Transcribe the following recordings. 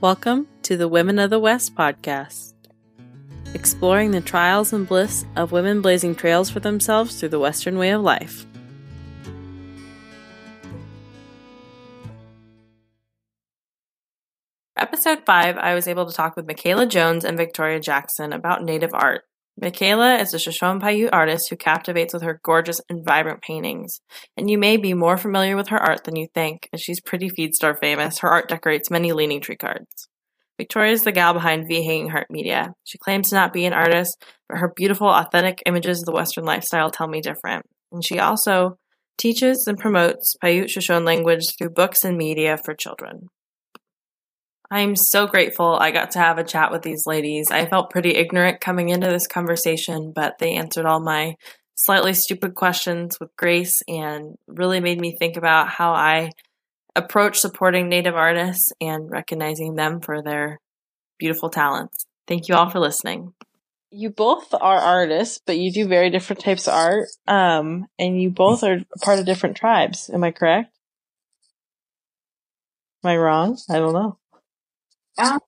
Welcome to the Women of the West podcast, exploring the trials and bliss of women blazing trails for themselves through the Western way of life. Episode 5, I was able to talk with Michaela Jones and Victoria Jackson about Native art. Michaela is a Shoshone Paiute artist who captivates with her gorgeous and vibrant paintings. And you may be more familiar with her art than you think, as she's pretty feed store famous. Her art decorates many Leaning Tree cards. Victoria is the gal behind V Hanging Heart Media. She claims to not be an artist, but her beautiful, authentic images of the Western lifestyle tell me different. And she also teaches and promotes Paiute Shoshone language through books and media for children. I'm so grateful I got to have a chat with these ladies. I felt pretty ignorant coming into this conversation, but they answered all my slightly stupid questions with grace and really made me think about how I approach supporting Native artists and recognizing them for their beautiful talents. Thank you all for listening. You both are artists, but you do very different types of art, um, and you both are part of different tribes. Am I correct? Am I wrong? I don't know. Um,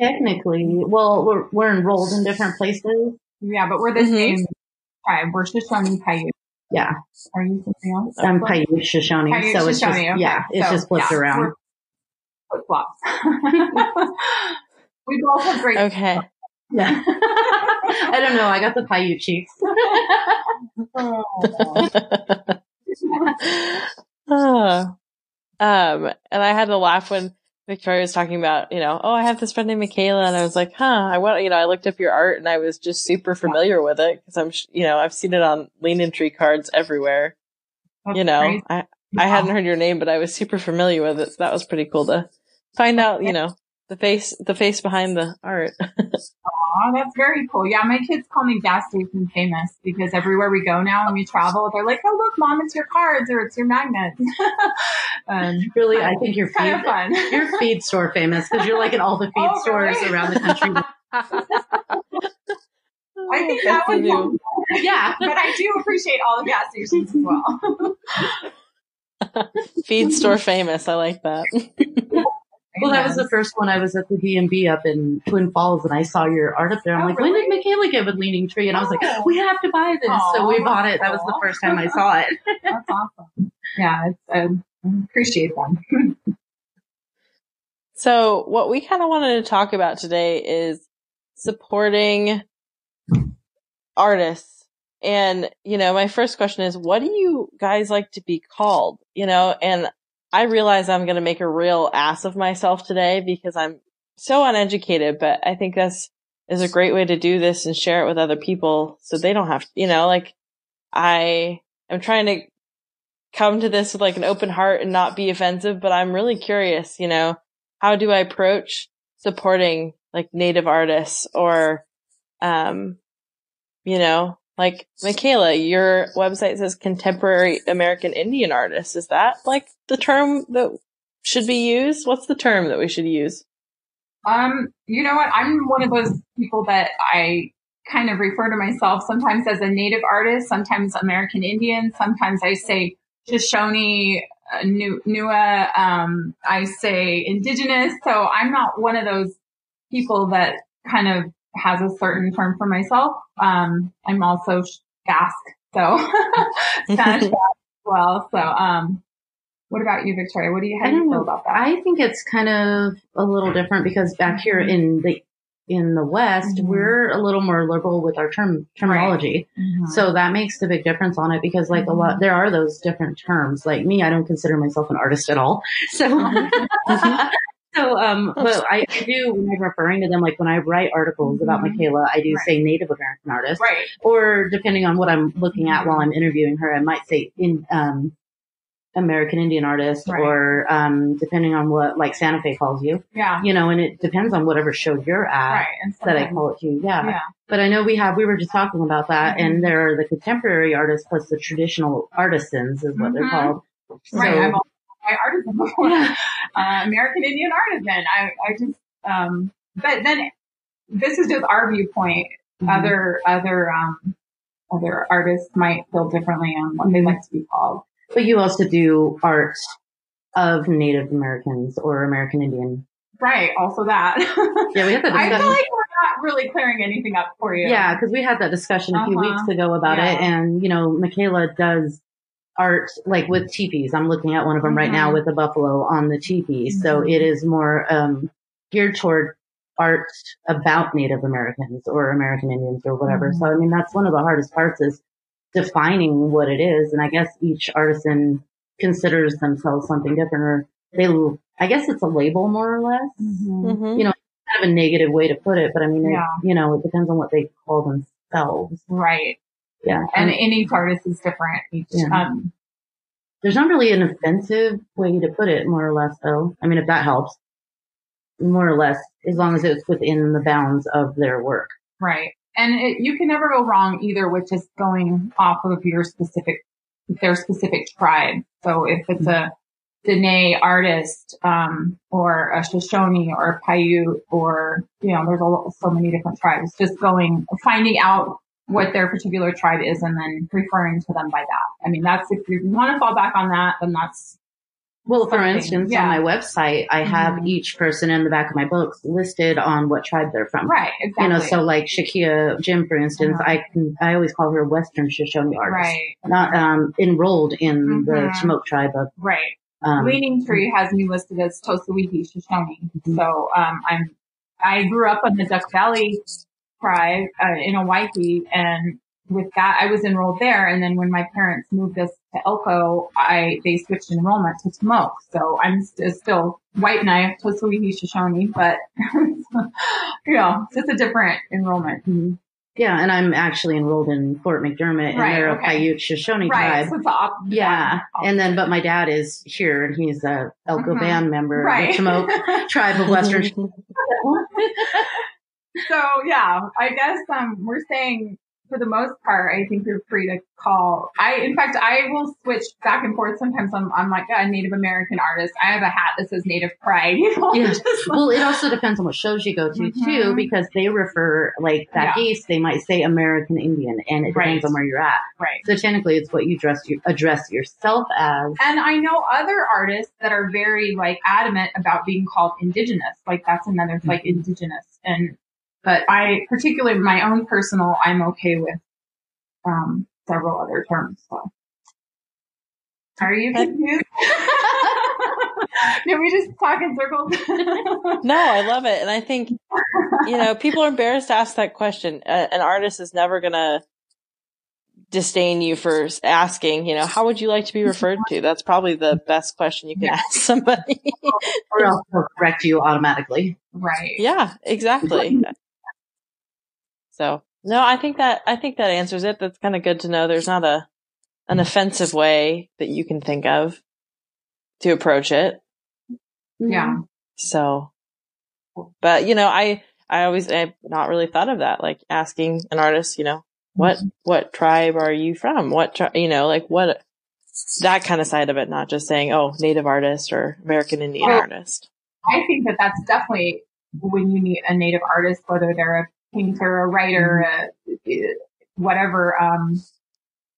technically, well, we're, we're enrolled in different places. Yeah, but we're the Mhm. same tribe. We're Shoshone Paiute. Yeah, Are you something else? I'm Paiute Shoshone, Paiute so it's just okay. yeah, it's So, just flipped yeah, around. Flip flops. we both have great. Okay. Yeah, I don't know. I got the Paiute cheeks. Ah. um, and I had to laugh when Victoria was talking about, you know, oh, I have this friend named Michaela, and I was like, huh, I want, you know, I looked up your art and I was just super familiar with it because I'm, you know, I've seen it on Lean Tree cards everywhere. That's you know, crazy. I I hadn't heard your name, but I was super familiar with it. So that was pretty cool to find out, you know, the face, the face behind the art. Aw, that's very cool. Yeah, my kids call me gas station famous because everywhere we go now and we travel, they're like, "Oh, look, mom, it's your cards or it's your magnets." um, Really, I think your it's kind of feed fun. your feed store famous because you're like in all the feed Oh, stores really? around the country. I think that the would help. yeah, but I do appreciate all the gas stations as well. feed store famous. I like that. Well, that was the first one. I was at the DMV up in Twin Falls, and I saw your art up there. I'm Oh, like, when did really? Michaela get with Leaning Tree? And I was like, Oh. we have to buy this. so we bought it. That was the first time I saw it. That's awesome. Yeah, um, I appreciate them. So what we kind of wanted to talk about today is supporting artists. And, you know, my first question is, what do you guys like to be called? You know, and I realize I'm going to make a real ass of myself today because I'm so uneducated, but I think that's is a great way to do this and share it with other people so they don't have, you know, like I am trying to come to this with like an open heart and not be offensive, but I'm really curious, you know, how do I approach supporting like native artists or, um, you know, like Michaela, your website says contemporary American Indian artist. Is that like the term that should be used? What's the term that we should use? Um, you know what? I'm one of those people that I kind of refer to myself sometimes as a native artist, sometimes American Indian, sometimes I say Shoshone, uh, Nua, um, I say indigenous. So I'm not one of those people that kind of has a certain term for myself. Um, I'm also Basque, so Spanish Basque as well. So, um, what about you, Victoria? What do you, how do you feel about that? I think it's kind of a little different because back here in the in the West, Mhm. we're a little more liberal with our term terminology. Mhm. So that makes the big difference on it because like a lot, there are those different terms. Like me, I don't consider myself an artist at all. So, so, um, but I, I do when I'm referring to them, like when I write articles about Mhm. Michaela, I do Right. say Native American artist. right. Or depending on what I'm looking at while I'm interviewing her, I might say in, um, American Indian artist Right. or, um, depending on what, like Santa Fe calls you, Yeah. you know, and it depends on whatever show you're at Right. And that I call it to. Yeah. Yeah. But I know we have, we were just talking about that Mhm. and there are the contemporary artists plus the traditional artisans is what they're Mhm. called. Right. So- I'm also my artisan before. Yeah. Uh, American Indian artisan. I, I just, um, but then this is just our viewpoint. Mhm. Other, other, um, other artists might feel differently on what they like to be called. But you also do art of Native Americans or American Indian. Right. Also that. Yeah, we had that I feel like we're not really clearing anything up for you. Yeah, because we had that discussion a few Uh-huh. weeks ago about Yeah. it, and you know, Michaela does art like with teepees. I'm looking at one of them right now Mhm. with a buffalo on the teepee, so Mhm. it is more um, geared toward art about Native Americans or American Indians or whatever. Mhm. So I mean, that's one of the hardest parts is defining what it is, and I guess each artisan considers themselves something different, or they, I guess it's a label more or less Mhm. Mhm. You know, kind of a negative way to put it, but I mean, it, you know, it depends on what they call themselves. Right. Yeah. And And any artist is different. Each, Yeah. um, there's not really an offensive way to put it, more or less, though. I mean, if that helps, more or less, as long as it's within the bounds of their work. right. And it, you can never go wrong either with just going off of your specific, their specific tribe. So if it's a Dene artist, um, or a Shoshone or a Paiute or, you know, there's a, so many different tribes, just going, finding out what their particular tribe is and then referring to them by that. I mean, that's, if you want to fall back on that, then that's, Well, for Something, instance, yeah. on my website, I have Mhm. each person in the back of my books listed on what tribe they're from. right, exactly. You know, so like Shakia Jim, for instance, Uh-huh. I can, I always call her Western Shoshone artist. right, Not, um, enrolled in the Mhm. Te-Moak tribe of, right. um, Leaning Tree has me listed as Tosawihi Shoshone. Mhm. So um, I'm I grew up on the Duck Valley tribe uh, in Owyhee, and with that I was enrolled there. And then when my parents moved us to Elko, I they switched enrollment to Smoke. So I'm st- still White Knife Tosawihi Shoshone, but you know, just a different enrollment. Mhm. Yeah, and I'm actually enrolled in Fort McDermitt, and Right, they're okay. a Paiute Shoshone Right. tribe. So op- Yeah, op- and then but my dad is here, and he's a Elko Mhm. band member, right. of the Te-Moak tribe of Western. So yeah, I guess um we're saying for the most part, I think you're free to call. I in fact I will switch back and forth. Sometimes I'm I'm like a Native American artist. I have a hat that says Native Pride. You know, Yeah. well, it also depends on what shows you go to too, Mhm. because they refer like back Yeah. east, they might say American Indian, and it depends Right. on where you're at. right. So technically, it's what you dress you address yourself as. And I know other artists that are very like adamant about being called indigenous. Like that's another like indigenous. And but I particularly my own personal, I'm okay with um several other terms. So are you confused? Did we just talk in circles? No, I love it. And I think, you know, people are embarrassed to ask that question. A- An artist is never going to disdain you for asking, you know, how would you like to be referred to? That's probably the best question you can Yeah. ask somebody. or else they'll correct you automatically. right. yeah, exactly. So, no, I think that, I think that answers it. That's kind of good to know. There's not a, an offensive way that you can think of to approach it. Yeah. Mm-hmm. So, but you know, I, I always, I've not really thought of that, like asking an artist, you know, what, mm-hmm. what tribe are you from? What, tri- you know, like what, that kind of side of it, not just saying, oh, native artist or American Indian Well- artist. I think that that's definitely when you meet a native artist, whether they're a painter, a writer, a, whatever, um,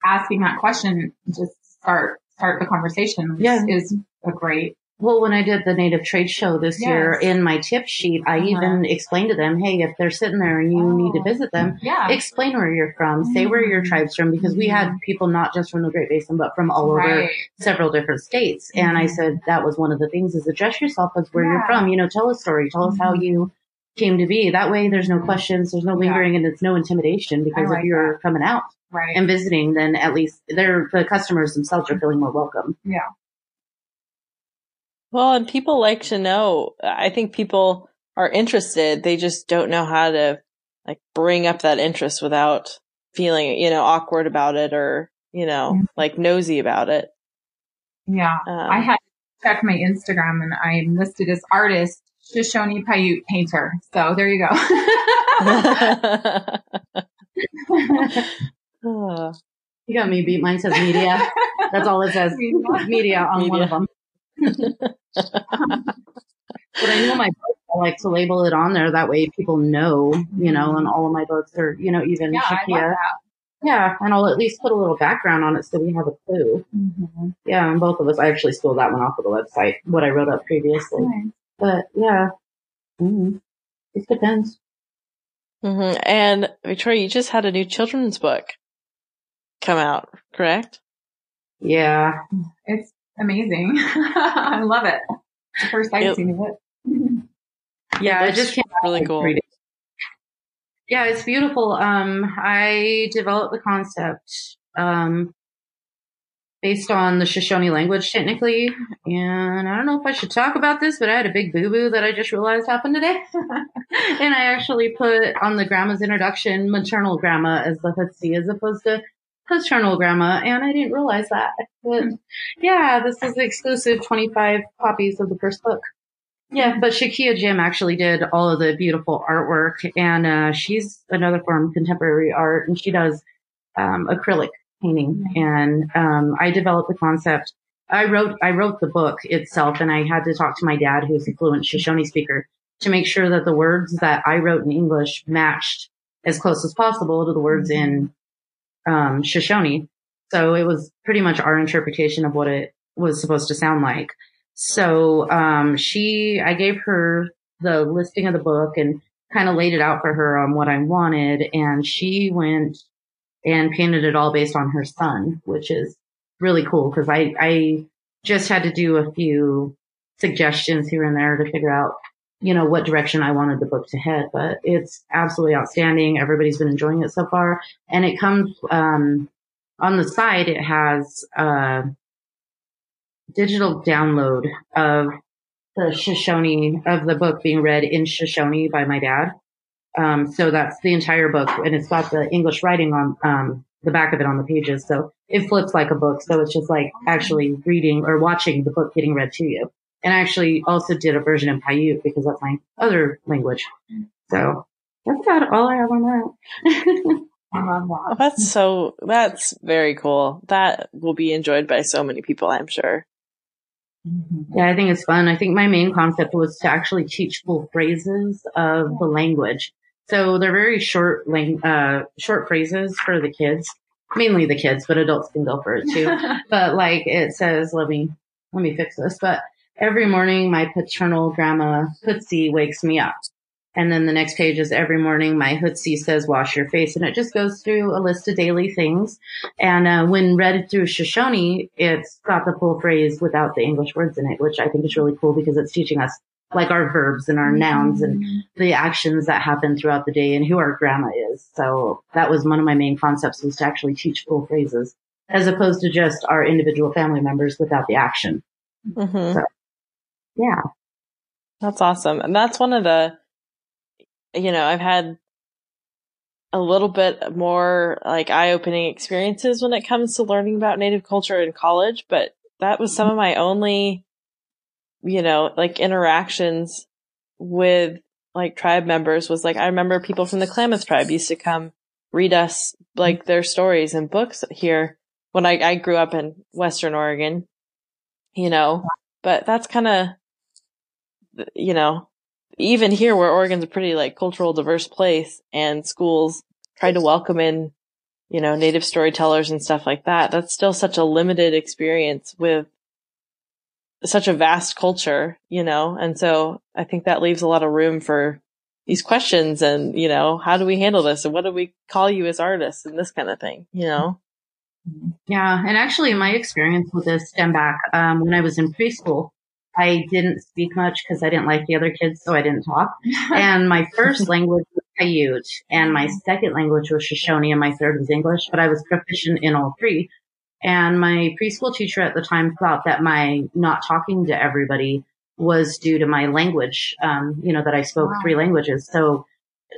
asking that question, just start, start the conversation Yeah. is a great, Well, when I did the native trade show this year, in my tip sheet, I Uh-huh. even explained to them, hey, if they're sitting there and you need to Oh. visit them, yeah. explain where you're from, say where your Mm. tribe's from, because we had people not just from the Great Basin, but from all over several different states. And I said that was one of the things is address yourself as where you're from. You know, tell a story, tell us how you came to be. That way, there's no Mhm. questions, there's no Yeah. lingering, and it's no intimidation. Because like if you're coming out Right. and visiting, then at least they're the customers themselves are feeling more welcome. yeah. Well, and people like to know, I think people are interested. They just don't know how to like bring up that interest without feeling, you know, awkward about it or, you know, Mhm. like nosy about it. Yeah. Um, I had checked my Instagram and I'm listed as artist Shoshone Paiute painter. So there you go. You got me beat. Mine says media. That's all it says. Media on one of them. But I know my books, I like to label it on there. That way people know, you know, and all of my books are, you know, even yeah, I love Shakia. that. Yeah, and I'll at least put a little background on it so we have a clue. Mm-hmm. Yeah, and both of us, I actually stole that one off of the website, what I wrote up previously. But yeah, Mm-hmm. It depends. Mm-hmm. And Victoria, you just had a new children's book come out, correct? Yeah. It's amazing. I love it. It's the first I've It- seen of it. Yeah, it just came out really like cool. three days. Yeah, it's beautiful. Um, I developed the concept um, based on the Shoshone language, technically. And I don't know if I should talk about this, but I had a big boo boo that I just realized happened today. and I actually put on the grandma's introduction maternal grandma as the Hutsi as opposed to paternal grandma. And I didn't realize that. But yeah, this is the exclusive 25 copies of the first book. Yeah, but Shakia Jim actually did all of the beautiful artwork, and uh, she's another form of contemporary art, and she does um, acrylic painting. And um, I developed the concept. I wrote I wrote the book itself, and I had to talk to my dad, who's a fluent Shoshone speaker, to make sure that the words that I wrote in English matched as close as possible to the words in um, Shoshone. So it was pretty much our interpretation of what it was supposed to sound like. So um, she, I gave her the listing of the book and kind of laid it out for her on what I wanted, and she went and painted it all based on her son, which is really cool because I I just had to do a few suggestions here and there to figure out you know what direction I wanted the book to head, but it's absolutely outstanding. Everybody's been enjoying it so far, and it comes um, on the side. It has. a digital download of the Shoshone of the book being read in Shoshone by my dad. Um, so that's the entire book, and it's got the English writing on um, the back of it on the pages. So it flips like a book. So it's just like actually reading or watching the book getting read to you. And I actually also did a version in Paiute because that's my other language. So that's about all I have on that. Oh, that. that's so, that's very cool. That will be enjoyed by so many people, I'm sure. Yeah, I think it's fun. I think my main concept was to actually teach full phrases of the language. So they're very short, uh, short phrases for the kids, mainly the kids, but adults can go for it too. but like it says, let me, let me fix this. But every morning my paternal grandma Hootsie wakes me up. And then the next page is every morning my Hootsie says, wash your face. And it just goes through a list of daily things. And uh, when read through Shoshone, it's got the full phrase without the English words in it, which I think is really cool because it's teaching us like our verbs and our nouns and the actions that happen throughout the day and who our grandma is. So that was one of my main concepts was to actually teach full phrases as opposed to just our individual family members without the action. hmm Yeah. That's awesome. And that's one of the, you know, I've had a little bit more like eye opening experiences when it comes to learning about native culture in college, but that was some of my only, you know, like interactions with like tribe members was like, I remember people from the Klamath tribe used to come read us like their stories and books here when I, I grew up in Western Oregon, you know, but that's kind of, you know, even here where Oregon's a pretty like cultural diverse place and schools try to welcome in, you know, native storytellers and stuff like that, that's still such a limited experience with such a vast culture, you know? And so I think that leaves a lot of room for these questions and, you know, how do we handle this? And what do we call you as artists and this kind of thing, you know? Yeah. And actually my experience with this stem back, um, when I was in preschool, I didn't speak much because I didn't like the other kids, so I didn't talk. and my first language was Paiute, and my second language was Shoshone, and my third was English, but I was proficient in all three. And my preschool teacher at the time thought that my not talking to everybody was due to my language, um, you know, that I spoke Wow. three languages. So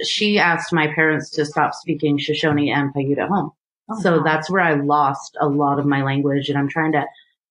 she asked my parents to stop speaking Shoshone and Paiute at home. Oh, so wow. that's where I lost a lot of my language, and I'm trying to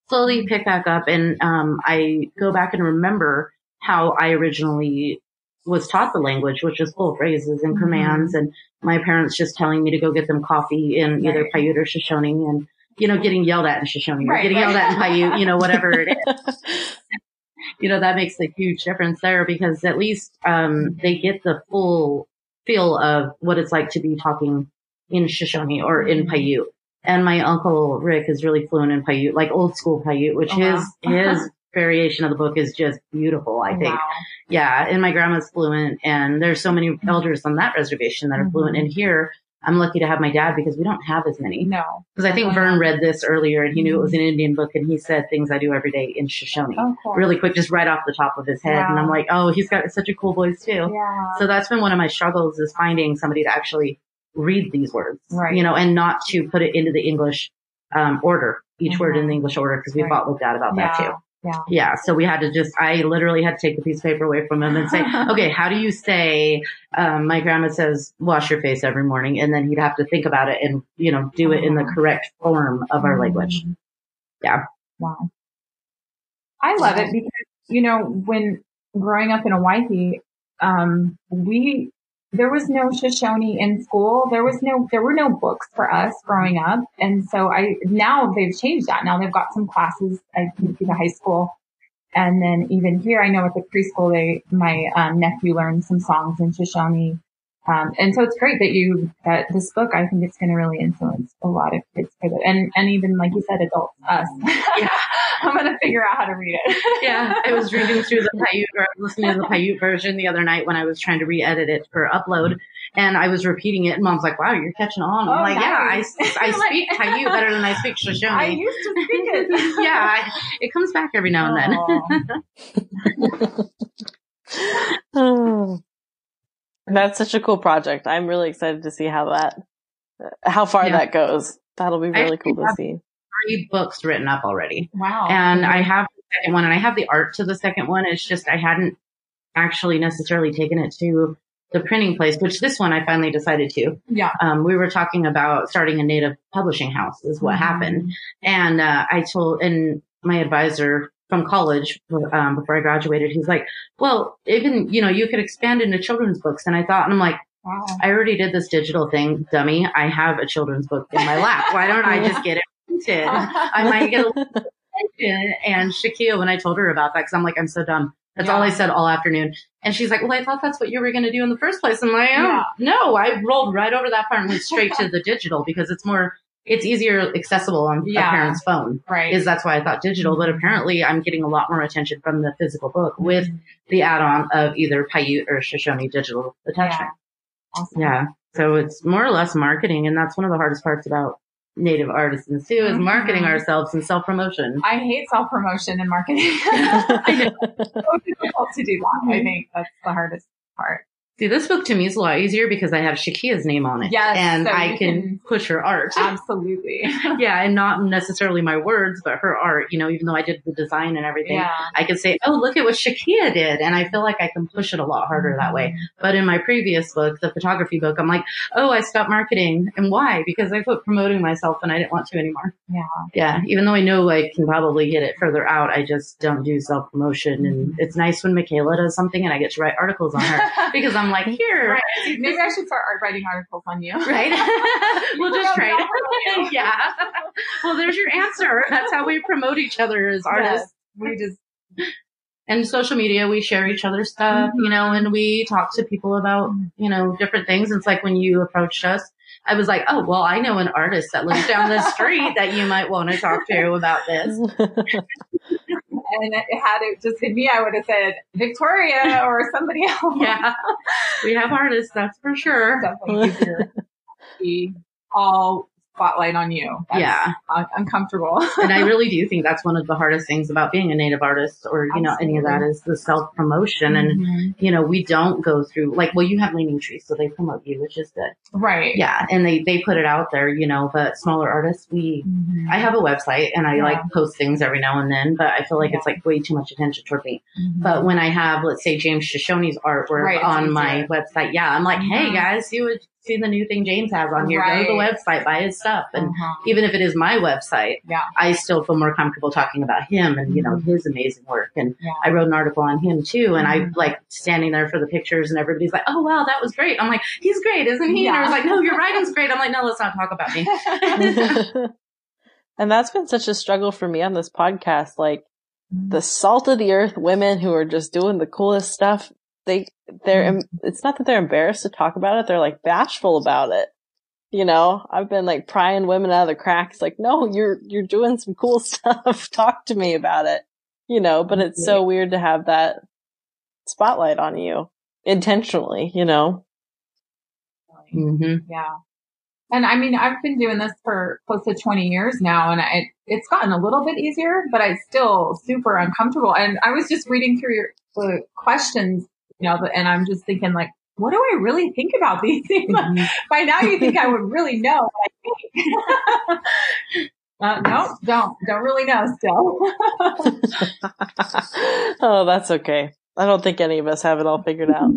slowly pick back up. And um, I go back and remember how I originally was taught the language, which is full phrases and Mhm. commands, and my parents just telling me to go get them coffee in either Paiute or Shoshone, and you know, getting yelled at in Shoshone or Right, getting right. yelled at in Paiute, you know, whatever it is. you know, that makes a huge difference there because at least um, they get the full feel of what it's like to be talking in Shoshone or in mm-hmm. Paiute. And my uncle Rick is really fluent in Paiute, like old school Paiute, which Oh, wow. his his variation of the book is just beautiful, I think. Wow. Yeah. And my grandma's fluent and there's so many mm-hmm. elders on that reservation that are fluent. Mm-hmm. And here, I'm lucky to have my dad because we don't have as many. No. Because I think Vern read this earlier and he knew it was an Indian book and he said things I do every day in Shoshone. Oh, cool. Really quick, just right off the top of his head. And I'm like, oh, he's got such a cool voice too. Yeah. So that's been one of my struggles is finding somebody to actually read these words, Right. you know, and not to put it into the English um, order, each word in the English order, because we Mm-hmm. Right. fought with dad about that too. Yeah. Yeah. So we had to just, I literally had to take the piece of paper away from him and say, okay, how do you say, um, my grandma says, wash your face every morning. And then he'd have to think about it and, you know, do it in the Mhm. correct form of our language. Yeah. Wow. I love it because, you know, when growing up in Owyhee, um, we, there was no Shoshone in school. There was no, there were no books for us growing up. And so I, now they've changed that. Now they've got some classes, I think through the high school. And then even here, I know at the preschool, they, my um, nephew learned some songs in Shoshone. Um, and so it's great that you, that this book, I think it's going to really influence a lot of kids for the, and, and even like you said, adults, us. Yeah. I'm going to figure out how to read it. Yeah, I was reading through the Paiute or listening to the Paiute version the other night when I was trying to re-edit it for upload, and I was repeating it. And Mom's like, "Wow, you're catching on." I'm Oh, like, "Yeah, I. I speak Paiute better than I speak Shoshone." I used to speak it. yeah, I, it comes back every now and then. Oh. That's such a cool project. I'm really excited to see how that, how far Yeah. that goes. That'll be really actually cool to see. Three books written up already, wow. and I have the second one, and I have the art to the second one. It's just I hadn't actually necessarily taken it to the printing place, which this one I finally decided to. yeah. Um, we were talking about starting a native publishing house, is what happened. And uh, I told, and my advisor from college um, before I graduated, he's like, "Well, even you know, you could expand into children's books." And I thought, and I'm like, Wow. I already did this digital thing, dummy. I have a children's book in my lap. Why don't I just get it printed? I might get a little attention. And Shakia, when I told her about that, because I'm like, I'm so dumb. That's all I said all afternoon. And she's like, well, I thought that's what you were going to do in the first place. I'm like, oh, Yeah. no, I rolled right over that part and went straight to the digital because it's more, it's easier accessible on Yeah. a parent's phone. right. Is that's why I thought digital, but apparently I'm getting a lot more attention from the physical book with the add-on of either Paiute or Shoshone digital attachment. Awesome. Yeah. So it's more or less marketing. And that's one of the hardest parts about native artisans too is marketing Mhm. ourselves and self promotion. I hate self promotion and marketing. it's so difficult to do that. Mm-hmm. I think that's the hardest part. See, this book to me is a lot easier because I have Shakia's name on it. Yes, And so I can, can- push her art. Absolutely. yeah. And not necessarily my words, but her art, you know, even though I did the design and everything. yeah. I can say, oh, look at what Shakia did. And I feel like I can push it a lot harder that way. But in my previous book, the photography book, I'm like, oh, I stopped marketing. And why? Because I quit promoting myself and I didn't want to anymore. Yeah. Yeah. Even though I know I can probably get it further out, I just don't do self promotion. And Mm-hmm. it's nice when Michaela does something and I get to write articles on her because I'm like, here. Right. Maybe I should start writing articles on you. Right? we'll just promote trade. me, I'll promote you. yeah. Well, there's your answer. That's how we promote each other as artists. Yes. We just and social media, we share each other's stuff, mm-hmm. you know, and we talk to people about, you know, different things. It's like when you approached us, I was like, oh, well, I know an artist that lives down the street that you might want to talk to about this. And had it just been me, I would have said Victoria or somebody else. Yeah. We have artists, that's for sure. Definitely easier all spotlight on you. That's Yeah. un- uncomfortable. and I really do think that's one of the hardest things about being a native artist or, you know, any of that is the self promotion. And, Mhm. you know, we don't go through like, well, you have Leaning trees, so they promote you, which is good. right. Yeah. And they, they put it out there, you know, but smaller artists, we, Mhm. I have a website and I Yeah. like post things every now and then, but I feel like it's like way too much attention toward me. Mhm. But when I have, let's say James Shoshone's artwork Right, on my website, yeah, I'm like, hey guys, see what, see the new thing James has on here. Go to the website, buy his stuff. And Uh-huh. even if it is my website, Yeah. I still feel more comfortable talking about him and, you know, his amazing work. And Yeah. I wrote an article on him too. And I Mhm. like standing there for the pictures and everybody's like, oh wow, that was great. I'm like, he's great, isn't he? And I was like, no, your writing's great. I'm like, no, let's not talk about me. and that's been such a struggle for me on this podcast. Like the salt of the earth women who are just doing the coolest stuff. They, they're, it's not that they're embarrassed to talk about it. They're like bashful about it. You know, I've been like prying women out of the cracks. Like, no, you're, you're doing some cool stuff. Talk to me about it. you know, but it's so weird to have that spotlight on you intentionally, you know? Mm-hmm. Yeah. And I mean, I've been doing this for close to 20 years now and I, it's gotten a little bit easier, but it's still super uncomfortable. And I was just reading through your the questions, you know, and I'm just thinking like, what do I really think about these things? Mm-hmm. By now you think I would really know. uh, no, don't, don't really know still. oh, that's okay. I don't think any of us have it all figured out.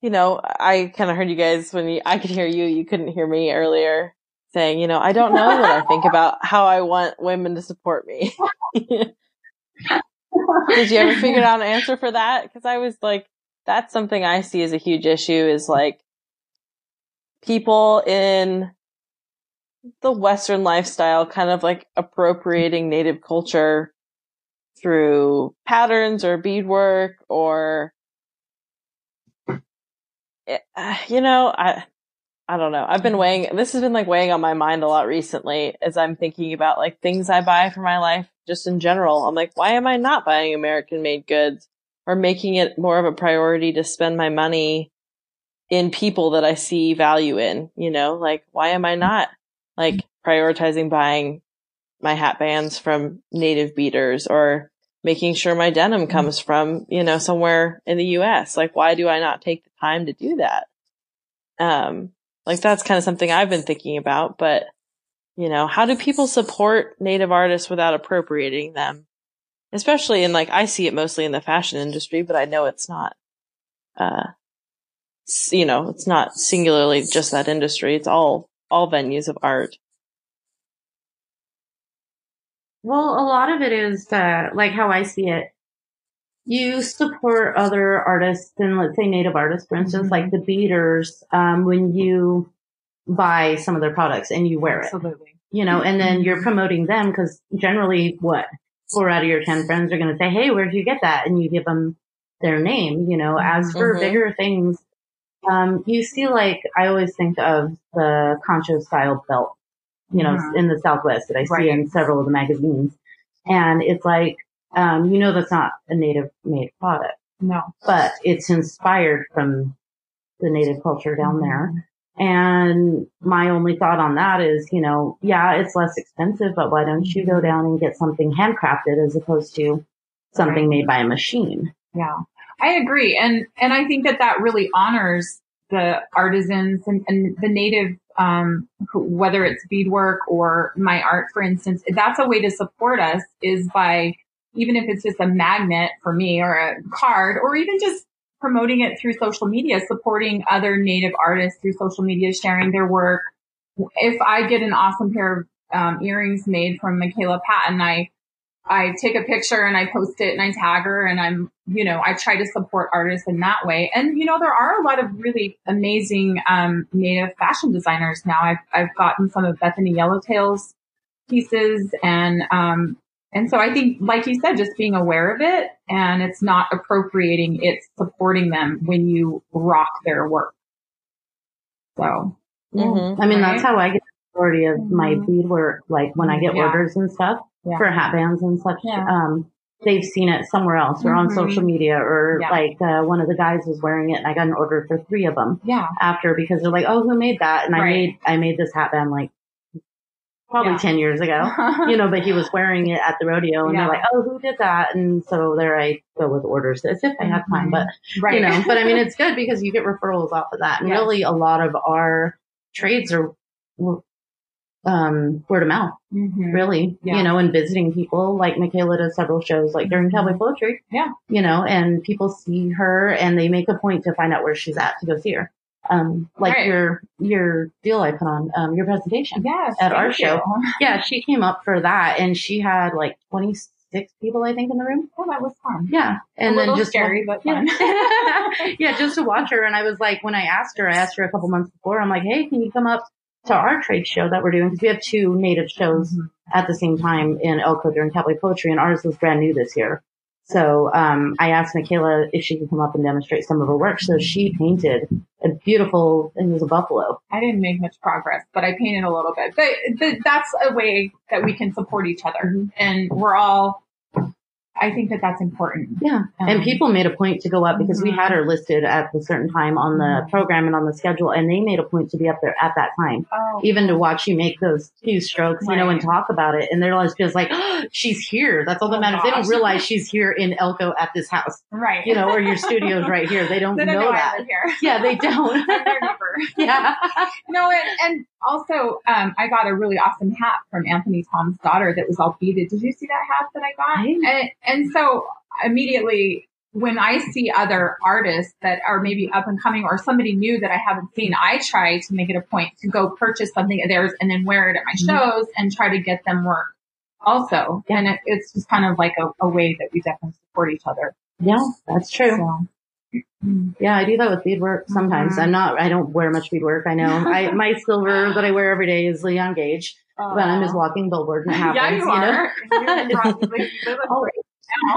you know, I kind of heard you guys when you, I could hear you, you couldn't hear me earlier saying, you know, I don't know what I think about how I want women to support me. Did you ever figure out an answer for that? Cause I was like, that's something I see as a huge issue is like people in the Western lifestyle kind of like appropriating native culture through patterns or beadwork or, eh, you know, I, I don't know. I've been weighing, this has been like weighing on my mind a lot recently as I'm thinking about like things I buy for my life just in general. I'm like, why am I not buying American made goods or making it more of a priority to spend my money in people that I see value in, you know, like why am I not like prioritizing buying my hat bands from native beaters or making sure my denim comes from, you know, somewhere in the US? Like why do I not take the time to do that? Um, like that's kind of something I've been thinking about, but you know, how do people support native artists without appropriating them? Especially in like, I see it mostly in the fashion industry, but I know it's not, uh, you know, it's not singularly just that industry. It's all, all venues of art. Well, a lot of it is, uh, like how I see it. You support other artists and let's say native artists, for instance, mm-hmm. like the beaters, um, when you buy some of their products and you wear it. Absolutely. You know, and then you're promoting them because generally what four out of your 10 friends are going to say, Hey, where did you get that? And you give them their name, you know, as for mm-hmm. bigger things. Um, you see like, I always think of the concho style belt, you know, mm-hmm. in the Southwest that I right. see in several of the magazines. And it's like, um, you know, that's not a native made product. No, but it's inspired from the native culture down mm-hmm. there. And my only thought on that is, you know, yeah, it's less expensive, but why don't you go mm-hmm. down and get something handcrafted as opposed to something made by a machine? Yeah, I agree. And, and I think that that really honors the artisans and, and the native, um, whether it's beadwork or my art, for instance, that's a way to support us is by, even if it's just a magnet for me or a card or even just promoting it through social media, supporting other native artists through social media, sharing their work. If I get an awesome pair of um, earrings made from Michaela Patton, I I take a picture and I post it and I tag her and I'm, you know, I try to support artists in that way. And, you know, there are a lot of really amazing, um, native fashion designers now. I've, I've gotten some of Bethany Yellowtail's pieces and, um, and so I think, like you said, just being aware of it and it's not appropriating, it's supporting them when you rock their work. So, mm-hmm. I mean, right? that's how I get the majority of mm-hmm. my beadwork. Like when I get yeah. orders and stuff yeah. for hat bands and such, yeah. um, they've seen it somewhere else or mm-hmm. on social media or like, uh, one of the guys was wearing it and I got an order for three of them. Yeah. After because they're like, oh, who made that? And right. I made, I made this hat band like probably yeah. 10 years ago, you know, but he was wearing it at the rodeo and yeah. they're like, oh, who did that? And so there I go with orders as if I have time, but, right. you know, but I mean, it's good because you get referrals off of that. And yeah. really a lot of our trades are, um, word of mouth, mm-hmm. really, you know, and visiting people like Michaela does several shows like during Cowboy Poetry. Yeah. You know, and people see her and they make a point to find out where she's at to go see her um, like right. your your deal I put on, um, your presentation yes, at our show. Yeah, she came up for that, and she had like twenty six people, I think, in the room. Oh, that was fun. Yeah, and then just scary, but fun. Yeah. yeah, just to watch her. And I was like, when I asked her, I asked her a couple months before. I'm like, hey, can you come up to our trade show that we're doing? Because we have two native shows mm-hmm. at the same time in Elko during Cowboy Poetry, and ours was brand new this year. So um, I asked Michaela if she could come up and demonstrate some of her work. So she painted a beautiful, it was a buffalo. I didn't make much progress, but I painted a little bit. But, but that's a way that we can support each other, mm-hmm. and we're all I think that that's important. Yeah. Um, and people made a point to go up because mm-hmm. we had her listed at a certain time on the mm-hmm. program and on the schedule and they made a point to be up there at that time. Oh. Even to watch you make those few strokes, right. you know, and talk about it. And they're just like, oh, she's here. That's all that oh, matters. Gosh. They don't realize she's here in Elko at this house. Right. You know, or your studio's right here. They don't, know that. Yeah, they don't. yeah. No, and, and also, um, I got a really awesome hat from Anthony Tom's daughter that was all beaded. Did you see that hat that I got? And, and so immediately when I see other artists that are maybe up and coming or somebody new that I haven't seen, I try to make it a point to go purchase something of theirs and then wear it at my mm-hmm. shows and try to get them work also. And it, it's just kind of like a, a, way that we definitely support each other. Yeah, that's true. So. Yeah, I do that with beadwork sometimes. Mm-hmm. I'm not, I don't wear much beadwork. I know. I, my silver that I wear every day is Leon Gage, uh, but I'm his walking billboard and it happens, yeah, you, you are.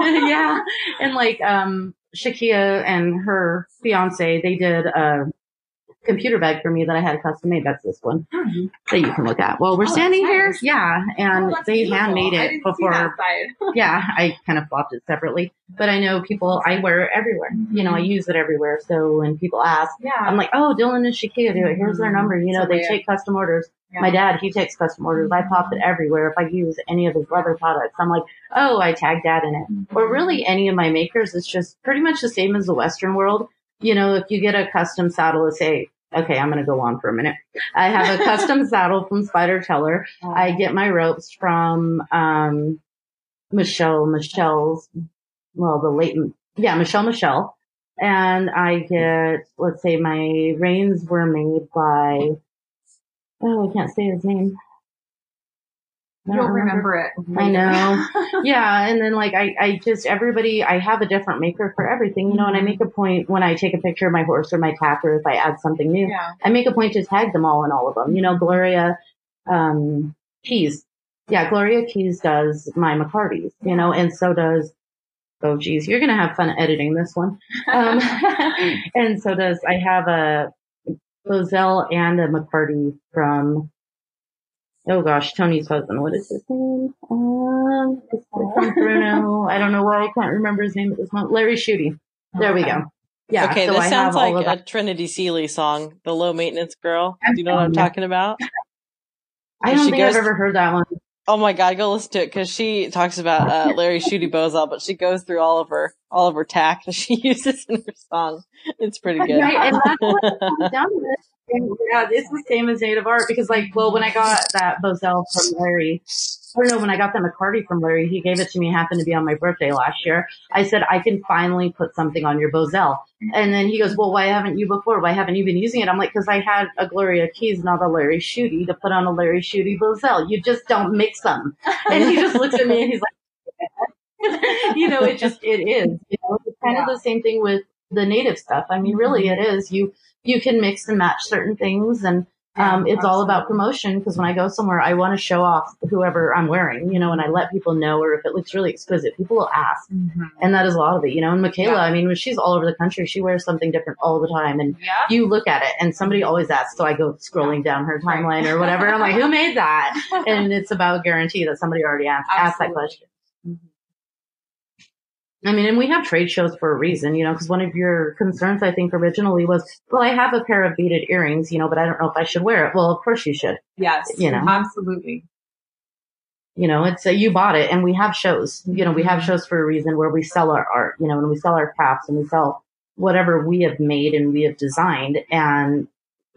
know? yeah. And like, um, Shakia and her fiance, they did a computer bag for me that I had custom made. That's this one mm-hmm. that you can look at. Well, we're oh, standing here. Yeah. And oh, they handmade it before. yeah. I kind of flopped it separately, but I know people, I wear it everywhere. Mm-hmm. You know, I mm-hmm. use it everywhere. So when people ask, yeah. I'm like, oh, Dylan and do it. Here's their mm-hmm. number. You know, so they take custom orders. Yeah. My dad, he takes custom orders. I pop it everywhere. If I use any of his leather products, I'm like, oh, I tag dad in it. Mm-hmm. Or really any of my makers, it's just pretty much the same as the Western world. You know, if you get a custom saddle, let's say Okay, I'm going to go on for a minute. I have a custom saddle from Spider Teller. I get my ropes from um, Michelle Michelle's, well, the late, yeah, Michelle Michelle. And I get, let's say my reins were made by, oh, I can't say his name. You'll remember. it. I know. yeah. And then like I, I just, everybody, I have a different maker for everything, you know, and I make a point when I take a picture of my horse or my tack or if I add something new, yeah. I make a point to tag them all in all of them. You know, Gloria, um, Keys. Yeah, Gloria Keys does my McCarty's, you know, and so does, oh geez, you're going to have fun editing this one. Um, and so does, I have a Bosal and a McCarty from oh gosh, Tony's husband. What is his name? Um, it's from Bruno. I don't know why I can't remember his name at this moment. Larry Shooty. There we go. Yeah. Okay, so this I sounds like a Trinity Seely song, "The Low Maintenance Girl." Do you know what I'm talking about? I don't think goes, I've ever heard that one. Oh my god, go listen to it because she talks about uh, Larry Shooty Bosal, but she goes through all of her all of her tack that she uses in her song. It's pretty good. Right, and that's what done with yeah, it's the same as native art because like, well, when I got that Bosal from Larry, or no, when I got that McCarty from Larry, he gave it to me, happened to be on my birthday last year. I said, I can finally put something on your Bosal. And then he goes, well, why haven't you before? Why haven't you been using it? I'm like, cause I had a Gloria Keys, not a Larry Shooty to put on a Larry Shooty Bozell. You just don't mix them. And he just looks at me and he's like, you know, it just, it is, you know, it's kind yeah. of the same thing with the native stuff. I mean, really it is. You, you can mix and match certain things and um, it's all about promotion because when I go somewhere, I want to show off whoever I'm wearing, you know, and I let people know, or if it looks really exquisite, people will ask. Mm-hmm. And that is a lot of it, you know, and Michaela, yeah. I mean, when she's all over the country, she wears something different all the time. And yeah. you look at it and somebody always asks. So I go scrolling down her timeline or whatever. I'm like, who made that? and it's about guarantee that somebody already asked, asked that question. I mean, and we have trade shows for a reason, you know, because one of your concerns, I think, originally was, well, I have a pair of beaded earrings, you know, but I don't know if I should wear it. Well, of course you should. Yes. You know, absolutely. You know, it's a, you bought it and we have shows, you know, we have mm-hmm. shows for a reason where we sell our art, you know, and we sell our crafts and we sell whatever we have made and we have designed. And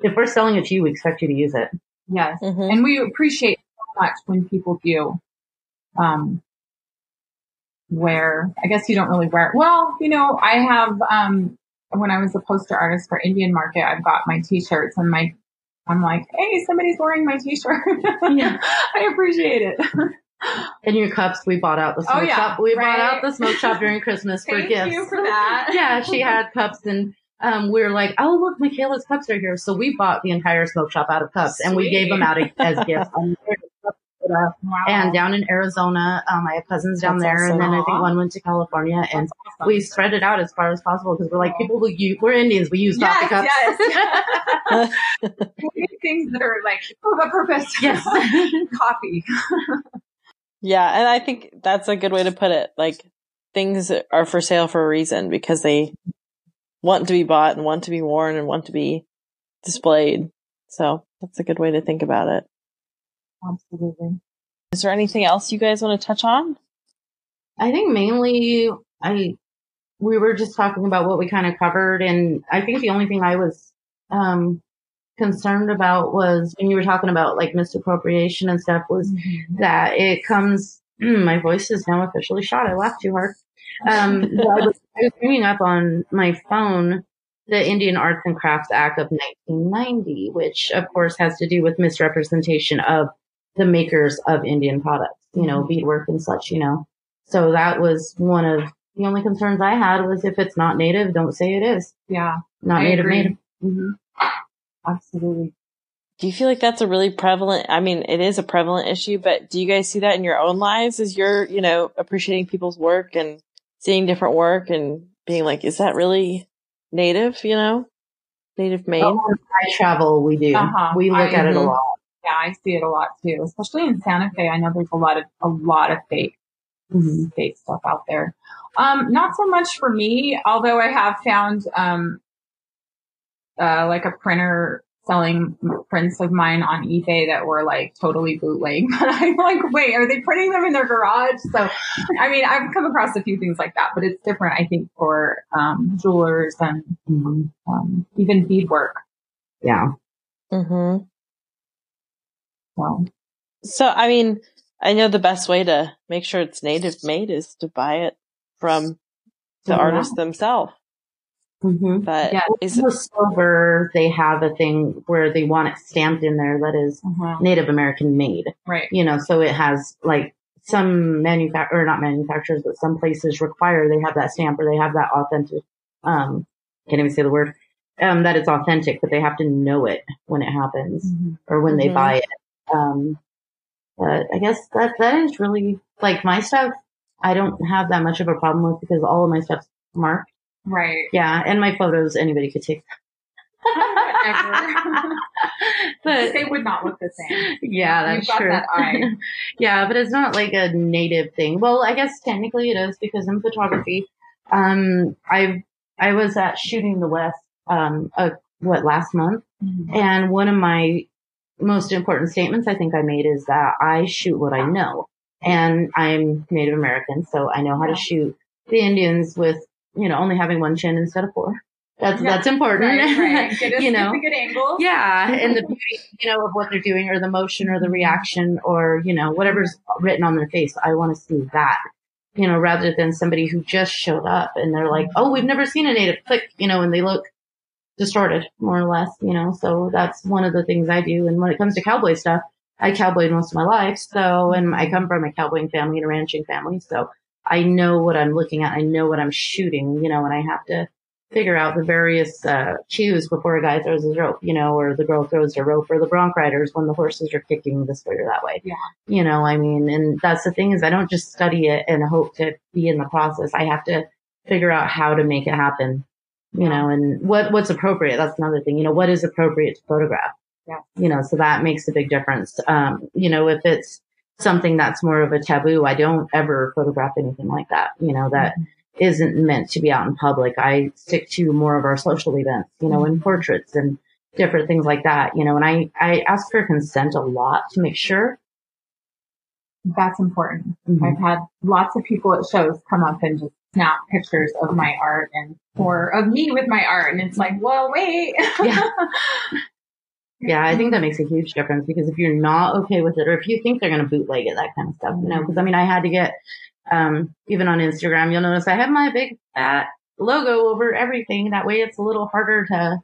if we're selling it to you, we expect you to use it. Yes. Mm-hmm. And we appreciate so much when people do. Um, wear, I guess you don't really wear, well, you know, I have, um, when I was a poster artist for Indian Market, I've got my t-shirts and my, I'm like, hey, somebody's wearing my t-shirt. yeah. I appreciate it. And your cups, we bought out the oh, smoke oh, yeah, shop. We right. bought out the smoke shop during Christmas for gifts. Thank you for that. yeah, she had cups and um, we were like, oh look, Michaela's cups are here. So we bought the entire smoke shop out of cups Sweet. and we gave them out as gifts Florida Wow. and down in Arizona. Um, I have cousins down That's there, and then I think one went to California, and awesome. we spread it out as far as possible because we're like people who use, we're Indians, we use coffee cups. yes, We things that are like serve a purpose. Yes. Coffee. Yeah, and I think that's a good way to put it. Like things are for sale for a reason because they want to be bought and want to be worn and want to be displayed. So that's a good way to think about it. Absolutely. Is there anything else you guys want to touch on? I think mainly I we were just talking about what we kind of covered and I think the only thing I was um concerned about was when you were talking about like misappropriation and stuff was that it comes my voice is now officially shot. I laughed too hard. Um I was, I was bringing up on my phone the Indian Arts and Crafts Act of 1990, which of course has to do with misrepresentation of the makers of Indian products, you know, beadwork and such, you know. So that was one of the only concerns I had was if it's not native, don't say it is. Yeah, Not I native, agree. native. hmm absolutely. Do you feel like that's a really prevalent, I mean, it is a prevalent issue, but do you guys see that in your own lives as you're, you know, appreciating people's work and seeing different work and being like, is that really native, you know, native made? Oh, I travel, we do. Uh-huh. We look I- at it a lot. Yeah, I see it a lot too, especially in Santa Fe. I know there's a lot of a lot of fake Mhm. fake stuff out there. Um, not so much for me, although I have found um, uh, like a printer selling prints of mine on eBay that were like totally bootleg. But I'm like, wait, are they printing them in their garage? So, I mean, I've come across a few things like that, but it's different, I think, for um, jewelers and Mhm. um, even beadwork. Yeah. Mm-hmm. So, So, I mean, I know the best way to make sure it's native made is to buy it from the Yeah. artist themselves. hmm But Yeah. is The silver, they have a thing where they want it stamped in there that is uh-huh. Native American made. right. you know, so it has like some manufacturer, or not manufacturers, but some places require they have that stamp or they have that authentic, um, can't even say the word, um, that it's authentic, but they have to know it when it happens or when they Mhm. buy it. Um, but I guess that, that is really like my stuff. I don't have that much of a problem with because all of my stuff's marked. Right. Yeah. And my photos, anybody could take. But they would not look the same. yeah, that's You've true. that yeah, but it's not like a native thing. Well, I guess technically it is because in photography, um, I I was at Shooting the West, um, uh, what last month, and one of my most important statements I think I made is that I shoot what I know, and I'm Native American, so I know how to shoot the Indians with you know only having one chin instead of four. That's Yeah. that's important. Right, right. You know, good angles. yeah, and the beauty, you know, of what they're doing, or the motion, or the reaction, or you know, whatever's written on their face. I want to see that, you know, rather than somebody who just showed up and they're like, "Oh, we've never seen a native." Click, you know, and they look distorted, more or less, you know. So that's one of the things I do. And when it comes to cowboy stuff, I cowboyed most of my life, so and I come from a cowboying family and a ranching family, so I know what I'm looking at. I know what I'm shooting, you know, and I have to figure out the various uh, cues before a guy throws his rope, you know, or the girl throws her rope, or the bronc riders when the horses are kicking this way or that way. Yeah. You know, I mean, and that's the thing is I don't just study it and hope to be in the process. I have to figure out how to make it happen, you know, and what what's appropriate. That's another thing. You know, what is appropriate to photograph? Yeah. You know, so that makes a big difference. Um, you know, if it's something that's more of a taboo, I don't ever photograph anything like that. You know, that isn't meant to be out in public. I stick to more of our social events, you know, and portraits and different things like that, you know, and I, I ask for consent a lot to make sure. That's important. Mhm. I've had lots of people at shows come up and just snap pictures of my art and or of me with my art, and it's like, well, wait. Yeah. Yeah, I think that makes a huge difference because if you're not okay with it or if you think they're going to bootleg it, that kind of stuff, you know, because I mean, I had to get, um, even on Instagram, you'll notice I have my big fat logo over everything. That way it's a little harder to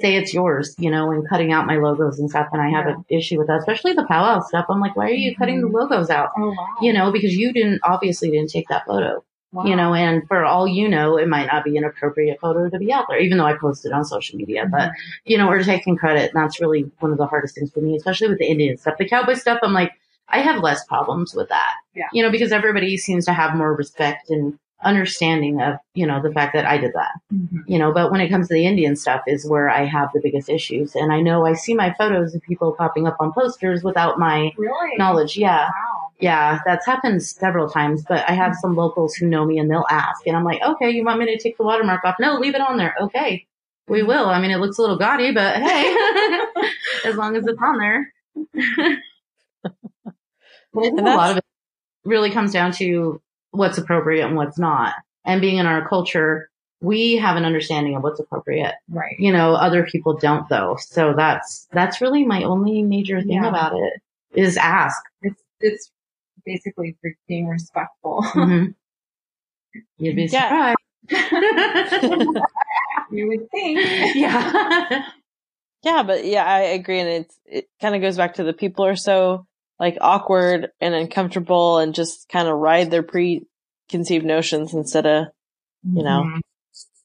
say it's yours, you know, and cutting out my logos and stuff. And I have an issue with that, especially the powwow stuff. I'm like, why are you cutting the logos out? oh wow. You know, because you didn't, obviously didn't take that photo Wow. you know, and for all you know, it might not be an appropriate photo to be out there, even though I posted on social media, but you know, we're taking credit. And that's really one of the hardest things for me, especially with the Indian stuff. The cowboy stuff, I'm like, I have less problems with that. Yeah. You know, because everybody seems to have more respect and understanding of, you know, the fact that I did that. Mhm. You know, but when it comes to the Indian stuff is where I have the biggest issues. And I know I see my photos of people popping up on posters without my Really? knowledge. Yeah. Wow. Yeah, that's happened several times, but I have some locals who know me and they'll ask and I'm like, okay, you want me to take the watermark off? No, leave it on there. Okay. We will. I mean, it looks a little gaudy, but hey, as long as it's on there. but I think a lot of it really comes down to what's appropriate and what's not. And being in our culture, we have an understanding of what's appropriate. Right. You know, other people don't though. So that's, that's really my only major thing Yeah. about it is ask. It's it's basically re- being respectful. Mhm. You'd be Yeah. surprised. you would think. yeah. Yeah, but yeah, I agree. And it's, it kind of goes back to the people are so like awkward and uncomfortable and just kind of ride their preconceived notions instead of, you know, Mhm.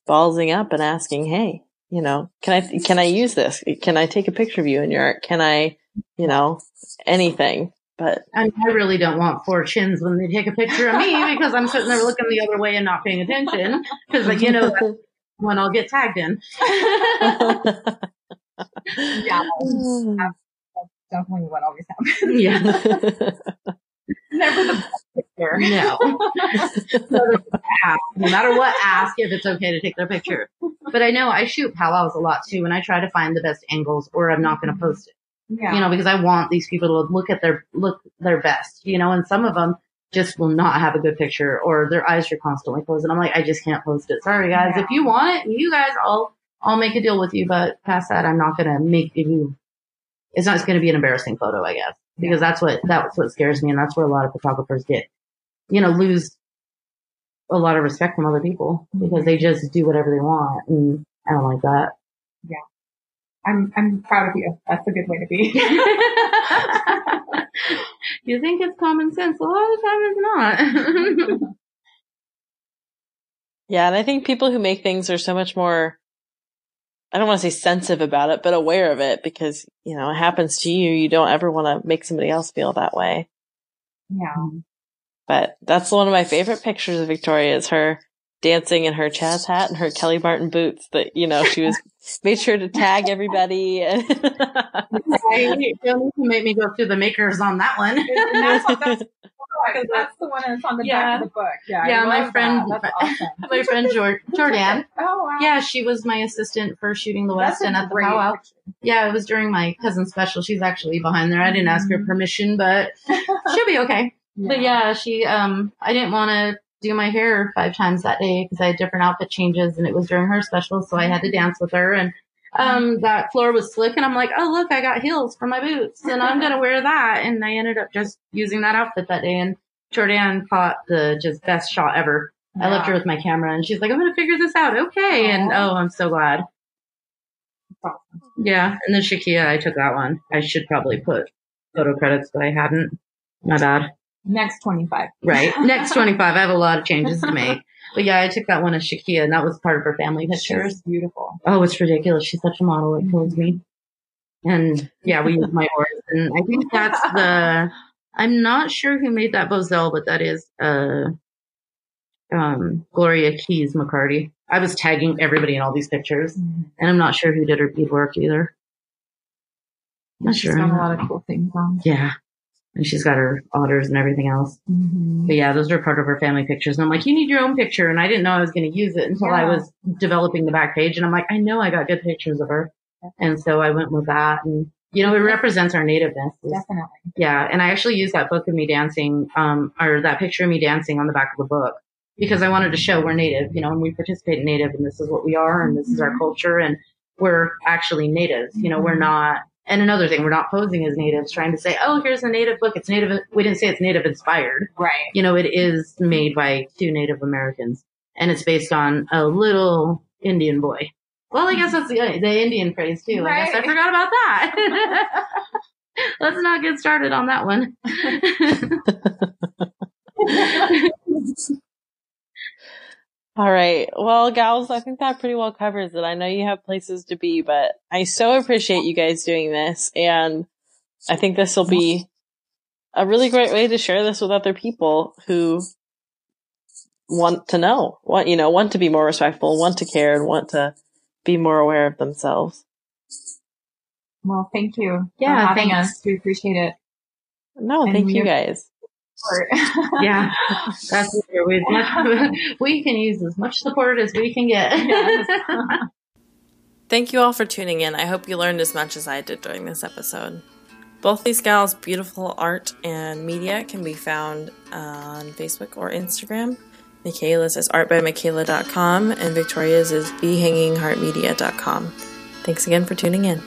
ballsing up and asking, Hey, you know, can I, can I use this? Can I take a picture of you in your art? Can I, you know, anything? But I, mean, I really don't want four chins when they take a picture of me because I'm sitting there looking the other way and not paying attention because like, you know that's when I'll get tagged in. Yeah, that's definitely what always happens. yeah. Never the best picture. No. No matter what, ask if it's okay to take their picture. But I know I shoot powwows a lot too, and I try to find the best angles, or I'm not going to post it. Yeah. You know, because I want these people to look at their look their best. You know, and some of them just will not have a good picture, or their eyes are constantly closed, and I'm like, I just can't post it. Sorry, guys. Yeah. If you want it, you guys, I'll I'll make a deal with you. But past that, I'm not going to make you. It's not going to be an embarrassing photo, I guess, because that's what that's what scares me, and that's where a lot of photographers get you know, lose a lot of respect from other people because mm-hmm. they just do whatever they want. And I don't like that. I'm I'm proud of you. That's a good way to be. you think it's common sense. A lot of the time it's not. yeah. And I think people who make things are so much more, I don't want to say sensitive about it, but aware of it because, you know, it happens to you. You don't ever want to make somebody else feel that way. yeah. But that's one of my favorite pictures of Victoria is her dancing in her Chaz hat and her Kelly Martin boots that, you know, she was made sure to tag everybody. I, you'll need to make me go through the makers on that one. And that's, what, that's, that's the one that's on the Yeah. back of the book. Yeah. Yeah, my friend- that. That's awesome. My friend Jor- Jordan. Oh wow. Yeah, she was my assistant for shooting the West a End at the great powwow. Yeah, it was during my cousin's special. She's actually behind there. I didn't ask her permission, but she'll be okay. But yeah, she, um, I didn't want to do my hair five times that day because I had different outfit changes and it was during her special. So I had to dance with her and, um, that floor was slick and I'm like, oh, look, I got heels for my boots and I'm going to wear that. And I ended up just using that outfit that day and Jordan caught the just best shot ever. I left her with my camera and she's like, I'm going to figure this out. Okay. And oh, I'm so glad. Yeah. And then Shakia, I took that one. I should probably put photo credits, but I hadn't. My bad. Next 25. Right. Next 25. I have a lot of changes to make. But yeah, I took that one as Shakia and that was part of her family pictures. She's beautiful. Oh, it's ridiculous. She's such a model. It kills me. And yeah, we use my horse and I think that's the, I'm not sure who made that Bosal, but that is, uh, um, Gloria Keys McCarty. I was tagging everybody in all these pictures and I'm not sure who did her beadwork either. Not She's sure. got a lot of cool things on. Yeah. And she's got her otters and everything else. Mm-hmm. But yeah, those are part of her family pictures. And I'm like, you need your own picture. And I didn't know I was going to use it until I was developing the back page. And I'm like, I know I got good pictures of her. And so I went with that. And, you know, it represents our nativeness. Definitely. Yeah. And I actually used that book of me dancing, um, or that picture of me dancing on the back of the book because I wanted to show we're native, you know, and we participate in native and this is what we are and this is our culture and we're actually natives. You know, we're not, and another thing, we're not posing as natives trying to say, oh, here's a native book. It's native. We didn't say it's native inspired Right. you know, it is made by two Native Americans and it's based on a little Indian boy. Well, I guess that's the, the Indian phrase too. I guess I forgot about that. Let's not get started on that one. All right. Well, gals, I think that pretty well covers it. I know you have places to be, but I so appreciate you guys doing this. And I think this will be a really great way to share this with other people who want to know, want, you know, want to be more respectful, want to care and want to be more aware of themselves. Well, thank you yeah, for having thanks. us. We appreciate it. No, and thank you guys. Yeah, that's we we can use as much support as we can get. Thank you all for tuning in. I hope you learned as much as I did during this episode. Both these gals' beautiful art and media can be found on Facebook or Instagram. Michaela's is artbymichaela.com and Victoria's is behangingheartmedia.com. Thanks again for tuning in.